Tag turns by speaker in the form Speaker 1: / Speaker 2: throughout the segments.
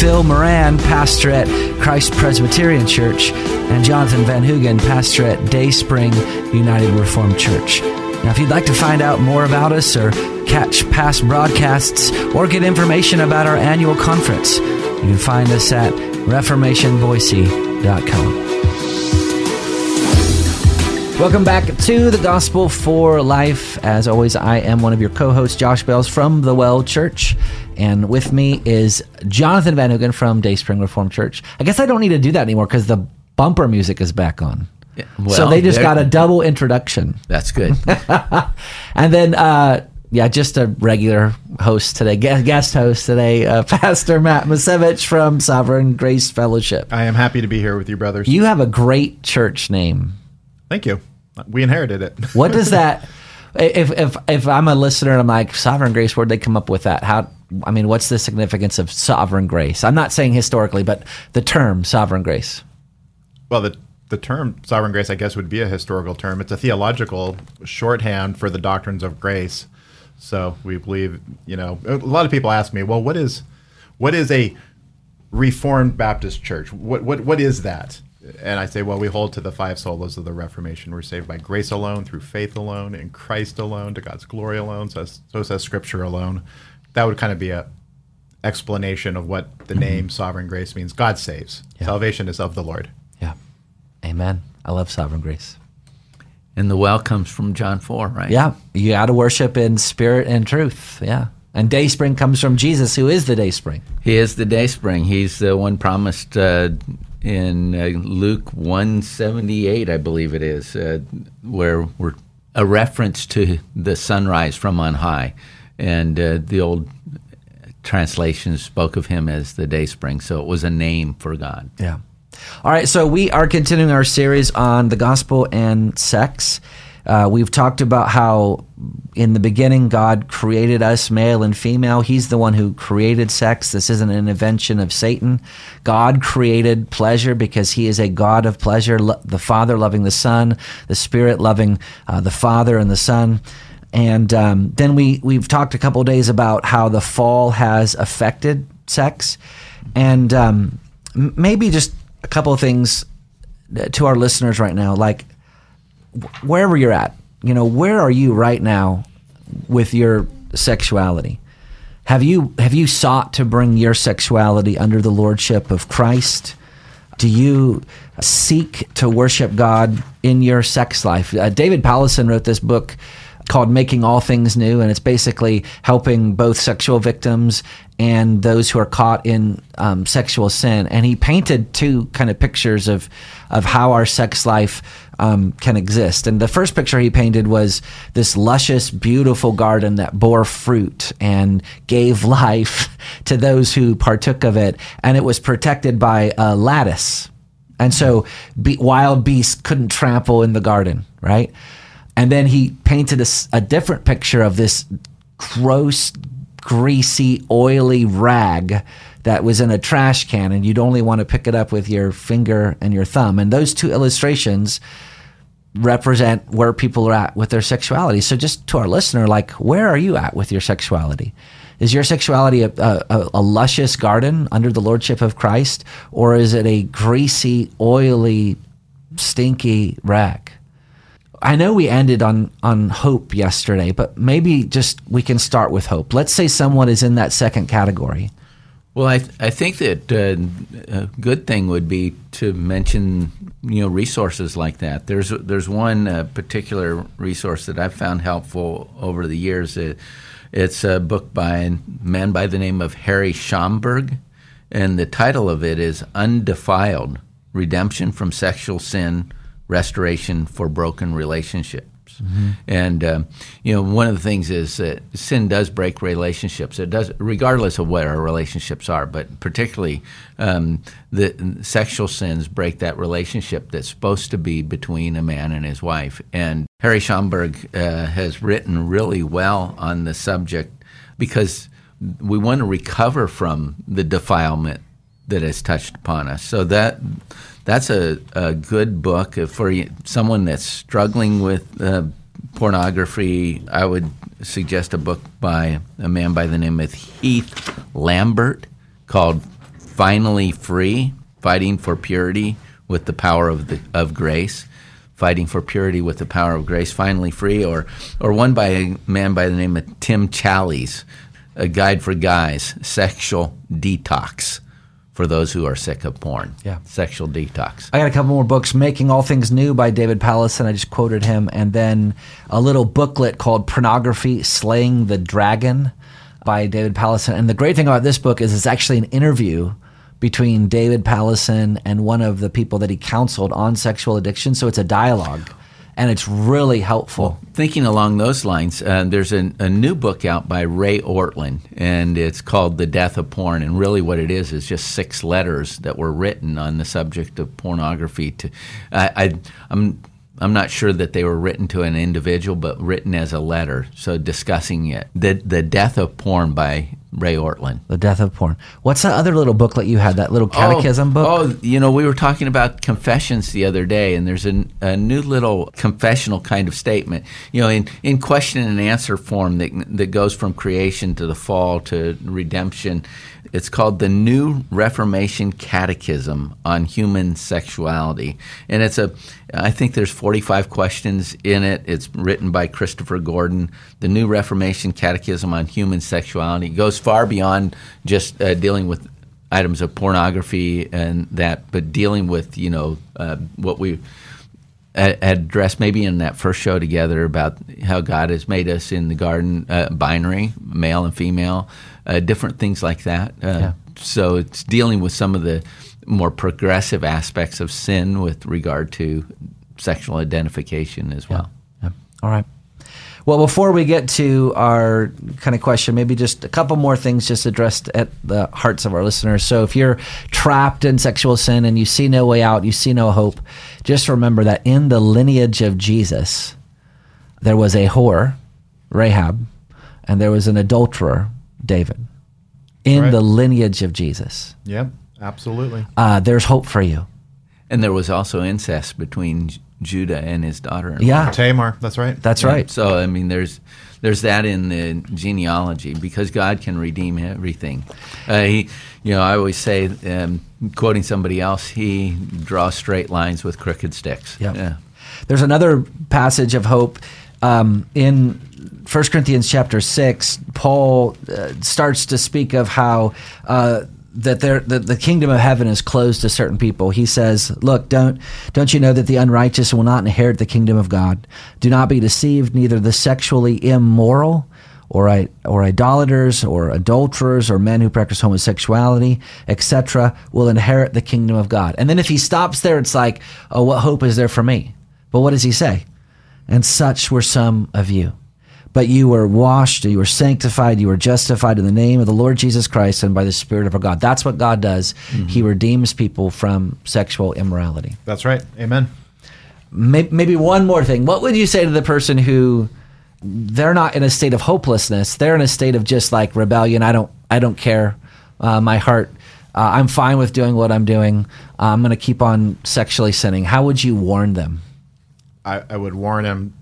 Speaker 1: Phil Moran, pastor at Christ Presbyterian Church, and Jonathan Van Hugen, pastor at Day Spring United Reformed Church. Now, if you'd like to find out more about us or catch past broadcasts or get information about our annual conference, you can find us at reformationboise.com. Welcome back to the Gospel for Life. As always, I am one of your co hosts, Josh Bales from the Well Church. And with me is Jonathan Van Hugen from Dayspring Reformed Church. I guess I don't need to do that anymore because the bumper music is back on.
Speaker 2: Yeah,
Speaker 1: so they just got a double introduction.
Speaker 2: That's good.
Speaker 1: And then, uh, yeah, just a regular host today, guest host today, uh, Pastor Matt Masevich from Sovereign Grace Fellowship.
Speaker 3: I am happy to be here with you, brothers.
Speaker 1: You have a great church name.
Speaker 3: Thank you. We inherited it.
Speaker 1: What does that? If if if I'm a listener and I'm like Sovereign Grace, where'd they come up with that? How? I mean, what's the significance of Sovereign Grace? I'm not saying historically, but the term Sovereign Grace.
Speaker 3: well, the the term sovereign grace, I guess, would be a historical term. It's a theological shorthand for the doctrines of grace. So we believe, you know, a lot of people ask me, well, what is what is a Reformed Baptist church? What what what is that? And I say, well, we hold to the five solas of the Reformation. We're saved by grace alone, through faith alone, in Christ alone, to God's glory alone. So, so says Scripture alone. That would kind of be a explanation of what the name sovereign grace means. God saves. Salvation is of the Lord.
Speaker 1: Yeah. Amen. I love Sovereign Grace.
Speaker 2: and the well comes from John 4, right?
Speaker 1: Yeah, you got to worship in spirit and truth. Yeah. And day spring comes from Jesus, who is the day spring.
Speaker 2: He is the day spring. He's the one promised uh, in uh, Luke 178, I believe it is, uh, where we're a reference to the sunrise from on high. And uh, the old translations spoke of him as the day spring. So it was a name for God.
Speaker 1: Yeah. All right, so we are continuing our series on the gospel and sex. Uh, we've talked about how in the beginning God created us male and female. He's the one who created sex. This isn't an invention of Satan. God created pleasure because he is a God of pleasure, the Father loving the Son, the Spirit loving uh, the Father and the Son. And um, then we, we've talked a couple days about how the fall has affected sex. And um, maybe just a couple of things uh, to our listeners right now. Like, wherever you're at, you know, where are you right now with your sexuality? Have you have you sought to bring your sexuality under the lordship of Christ? Do you seek to worship God in your sex life? Uh, David Powlison wrote this book called Making All Things New, and it's basically helping both sexual victims and those who are caught in um, sexual sin. And he painted two kind of pictures of of how our sex life um, can exist. And the first picture he painted was this luscious, beautiful garden that bore fruit and gave life to those who partook of it, and it was protected by a lattice. And so be, wild beasts couldn't trample in the garden, right? And then he painted a different picture of this gross, greasy, oily rag that was in a trash can, and you'd only want to pick it up with your finger and your thumb. And those two illustrations represent where people are at with their sexuality. So, just to our listener, like, where are you at with your sexuality? Is your sexuality a, a, a luscious garden under the lordship of Christ, or is it a greasy, oily, stinky rag? I know we ended on on hope yesterday, but maybe just we can start with hope. Let's say someone is in that second category.
Speaker 2: Well, I, I think that uh, a good thing would be to mention you know resources like that. There's there's one uh, particular resource that I've found helpful over the years. It, it's a book by a man by the name of Harry Schaumburg, and the title of it is "Undefiled: Redemption from Sexual Sin, Restoration for Broken Relationship." And um, you know, one of the things is that sin does break relationships. It does, regardless of what our relationships are, but particularly um, the sexual sins break that relationship that's supposed to be between a man and his wife. And Harry Schaumburg uh, has written really well on the subject because we want to recover from the defilement that has touched upon us. So that that's a, a good book for someone that's struggling with uh, pornography. I would suggest a book by a man by the name of Heath Lambert called "Finally Free: Fighting for Purity with the Power of the of Grace." Fighting for Purity with the Power of Grace, Finally Free, or or one by a man by the name of Tim Challies, A Guide for Guys, Sexual Detox for those who are sick of porn.
Speaker 1: Yeah.
Speaker 2: Sexual detox.
Speaker 1: I got a couple more books Making All Things New by David Powlison. I just quoted him. And then a little booklet called Pornography Slaying the Dragon by David Powlison. And the great thing about this book is it's actually an interview between David Powlison and one of the people that he counseled on sexual addiction. So it's a dialogue and it's really helpful.
Speaker 2: Thinking along those lines, uh, there's a, a, new book out by Ray Ortlund, and it's called The Death of Porn. And really, what it is is just six letters that were written on the subject of pornography. To, I, I, I'm I'm not sure that they were written to an individual, but written as a letter, so discussing it. The The Death of Porn by Ray Ortlund.
Speaker 1: The Death of Porn. What's that other little booklet you had? That little oh, catechism
Speaker 2: oh,
Speaker 1: book?
Speaker 2: Oh, you know, we were talking about confessions the other day, and there's a, a new little confessional kind of statement. You know, in, in question and answer form that that goes from creation to the fall to redemption. It's called the New Reformation Catechism on Human Sexuality, and it's a. I think there's 45 questions in it. It's written by Christopher Gordon. The New Reformation Catechism on Human Sexuality it goes far beyond just uh, dealing with items of pornography and that, but dealing with you know uh, what we had addressed maybe in that first show together about how God has made us in the garden uh, binary, male and female, uh, different things like that. Uh, yeah. So it's dealing with some of the more progressive aspects of sin with regard to sexual identification as well.
Speaker 1: Yeah. Yeah. All right. Well, before we get to our kind of question, maybe just a couple more things just addressed at the hearts of our listeners. So, if you're trapped in sexual sin and you see no way out, you see no hope, just remember that in the lineage of Jesus, there was a whore, Rahab, and there was an adulterer, David. In right. the lineage of Jesus.
Speaker 3: Yep, absolutely.
Speaker 1: Uh, there's hope for you.
Speaker 2: And there was also incest between Judah and his daughter.
Speaker 1: Yeah,
Speaker 3: Tamar. That's right.
Speaker 1: That's
Speaker 3: yeah.
Speaker 1: right.
Speaker 2: So I mean, there's there's that in the genealogy because God can redeem everything. Uh, he, you know, I always say, um, quoting somebody else, He draws straight lines with crooked sticks.
Speaker 1: Yep. Yeah. There's another passage of hope um, in 1 Corinthians chapter six. Paul uh, starts to speak of how. Uh, that that the kingdom of heaven is closed to certain people. He says, "Look, don't don't you know that the unrighteous will not inherit the kingdom of God? Do not be deceived. Neither the sexually immoral." Or, or idolaters, or adulterers, or men who practice homosexuality, etc., will inherit the kingdom of God. And then if he stops there, it's like, oh, what hope is there for me? But what does he say? And such were some of you but you were washed, you were sanctified, you were justified in the name of the Lord Jesus Christ and by the Spirit of our God. That's what God does. Mm-hmm. He redeems people from sexual immorality.
Speaker 3: That's right. Amen.
Speaker 1: Maybe one more thing. What would you say to the person who they're not in a state of hopelessness? They're in a state of just like rebellion. I don't. I don't care. Uh, my heart. Uh, I'm fine with doing what I'm doing. Uh, I'm going to keep on sexually sinning. How would you warn them?
Speaker 3: I, I would warn them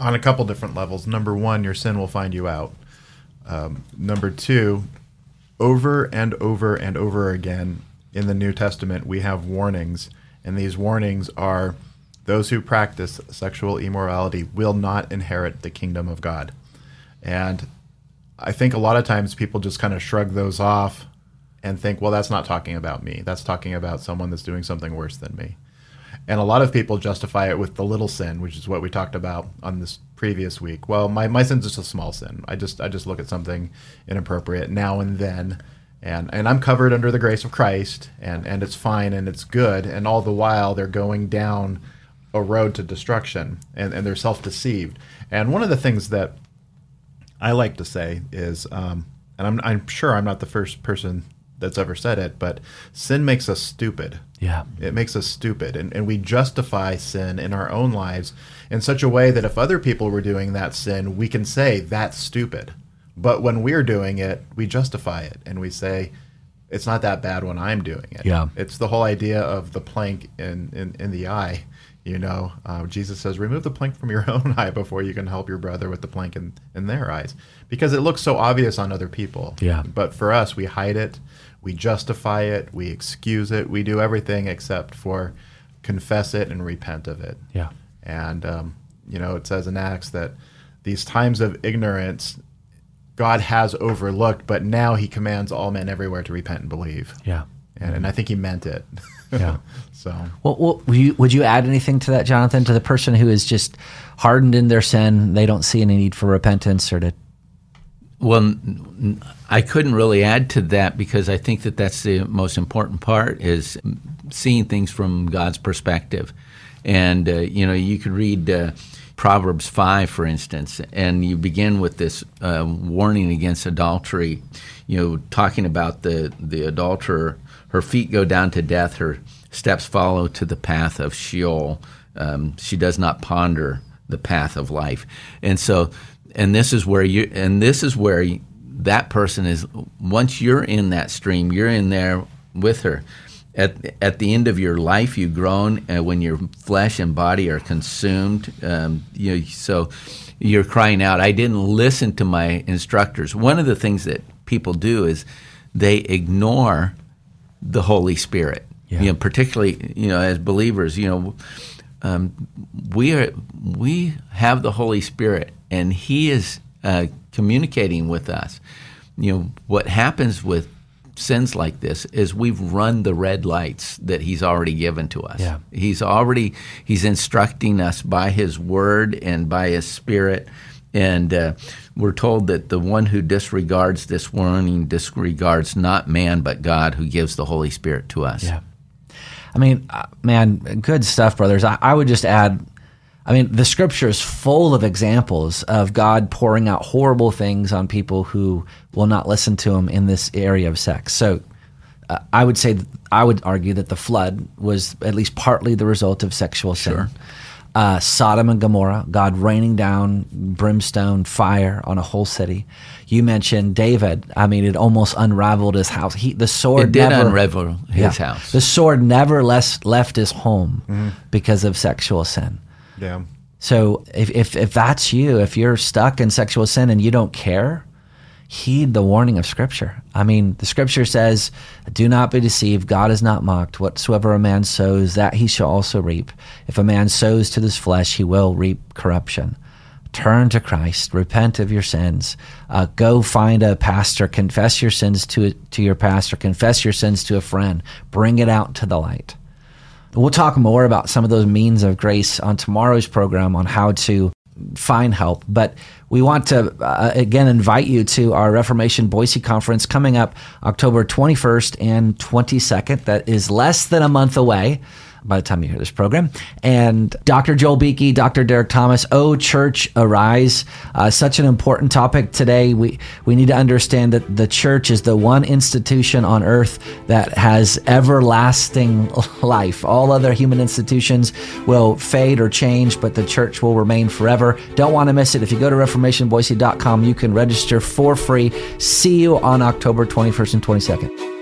Speaker 3: on a couple different levels. Number one, your sin will find you out. Um, number two, over and over and over again in the New Testament, we have warnings, and these warnings are those who practice sexual immorality will not inherit the kingdom of God. And I think a lot of times people just kind of shrug those off and think, well, that's not talking about me. That's talking about someone that's doing something worse than me. And a lot of people justify it with the little sin, which is what we talked about on this previous week. Well, my, my sin's just a small sin. I just I just look at something inappropriate now and then and and I'm covered under the grace of Christ and and it's fine and it's good and all the while they're going down a road to destruction and, and they're self deceived. And one of the things that I like to say is, um, and I'm, I'm sure I'm not the first person that's ever said it, but sin makes us stupid.
Speaker 1: Yeah.
Speaker 3: It makes us stupid. And, and we justify sin in our own lives in such a way that if other people were doing that sin, we can say that's stupid. But when we're doing it, we justify it and we say, it's not that bad when I'm doing it.
Speaker 1: Yeah.
Speaker 3: It's the whole idea of the plank in, in, in the eye. You know, uh, Jesus says, remove the plank from your own eye before you can help your brother with the plank in, in their eyes. Because it looks so obvious on other people.
Speaker 1: Yeah.
Speaker 3: But for us, we hide it, we justify it, we excuse it, we do everything except for confess it and repent of it.
Speaker 1: Yeah.
Speaker 3: And, um, you know, it says in Acts that these times of ignorance God has overlooked, but now he commands all men everywhere to repent and believe.
Speaker 1: Yeah.
Speaker 3: And, and I think he meant it.
Speaker 1: Yeah.
Speaker 3: so,
Speaker 1: Well, well would, you, would you add anything to that, Jonathan? To the person who is just hardened in their sin, they don't see any need for repentance or to.
Speaker 2: Well, I couldn't really add to that because I think that that's the most important part is seeing things from God's perspective. And, uh, you know, you could read uh, Proverbs 5, for instance, and you begin with this uh, warning against adultery, you know, talking about the, the adulterer. Her feet go down to death, her steps follow to the path of Sheol. Um, she does not ponder the path of life. And so, and this is where you, and this is where you, that person is, once you're in that stream, you're in there with her at at the end of your life, you've grown. Uh, when your flesh and body are consumed, um, you know, so you're crying out. I didn't listen to my instructors. One of the things that people do is they ignore the Holy Spirit.
Speaker 1: Yeah.
Speaker 2: You know, particularly you know as believers, you know, um, we are we have the Holy Spirit, and He is uh, communicating with us. You know what happens with sins like this is we've run the red lights that he's already given to us.
Speaker 1: Yeah.
Speaker 2: He's already he's instructing us by his word and by his spirit and uh, we're told that the one who disregards this warning disregards not man but God who gives the Holy Spirit to us.
Speaker 1: Yeah. I mean, uh, man, good stuff, brothers. I, I would just add I mean, the scripture is full of examples of God pouring out horrible things on people who will not listen to him in this area of sex. So uh, I would say, I would argue that the flood was at least partly the result of sexual sin.
Speaker 2: Sure.
Speaker 1: Uh, Sodom and Gomorrah, God raining down brimstone, fire on a whole city. You mentioned David. I mean, it almost unraveled his house. He, the sword
Speaker 2: It did
Speaker 1: never,
Speaker 2: unravel his
Speaker 1: Yeah.
Speaker 2: house.
Speaker 1: The sword never less left his home because of sexual sin.
Speaker 3: yeah.
Speaker 1: So if, if if that's you, if you're stuck in sexual sin and you don't care, heed the warning of Scripture. I mean, the Scripture says, "Do not be deceived. God is not mocked. Whatsoever a man sows, that he shall also reap. If a man sows to this flesh, he will reap corruption." Turn to Christ. Repent of your sins. Uh, go find a pastor. Confess your sins to to your pastor. Confess your sins to a friend. Bring it out to the light. We'll talk more about some of those means of grace on tomorrow's program on how to find help. But we want to uh, again invite you to our Reformation Boise conference coming up October 21st and 22nd. That is less than a month away by the time you hear this program. And Dr. Joel Beeke, Dr. Derek Thomas, Oh Church Arise. Uh, such an important topic today. We, we need to understand that the church is the one institution on earth that has everlasting life. All other human institutions will fade or change, but the church will remain forever. Don't want to miss it. If you go to reformationboise.com, you can register for free. See you on October 21st and 22nd.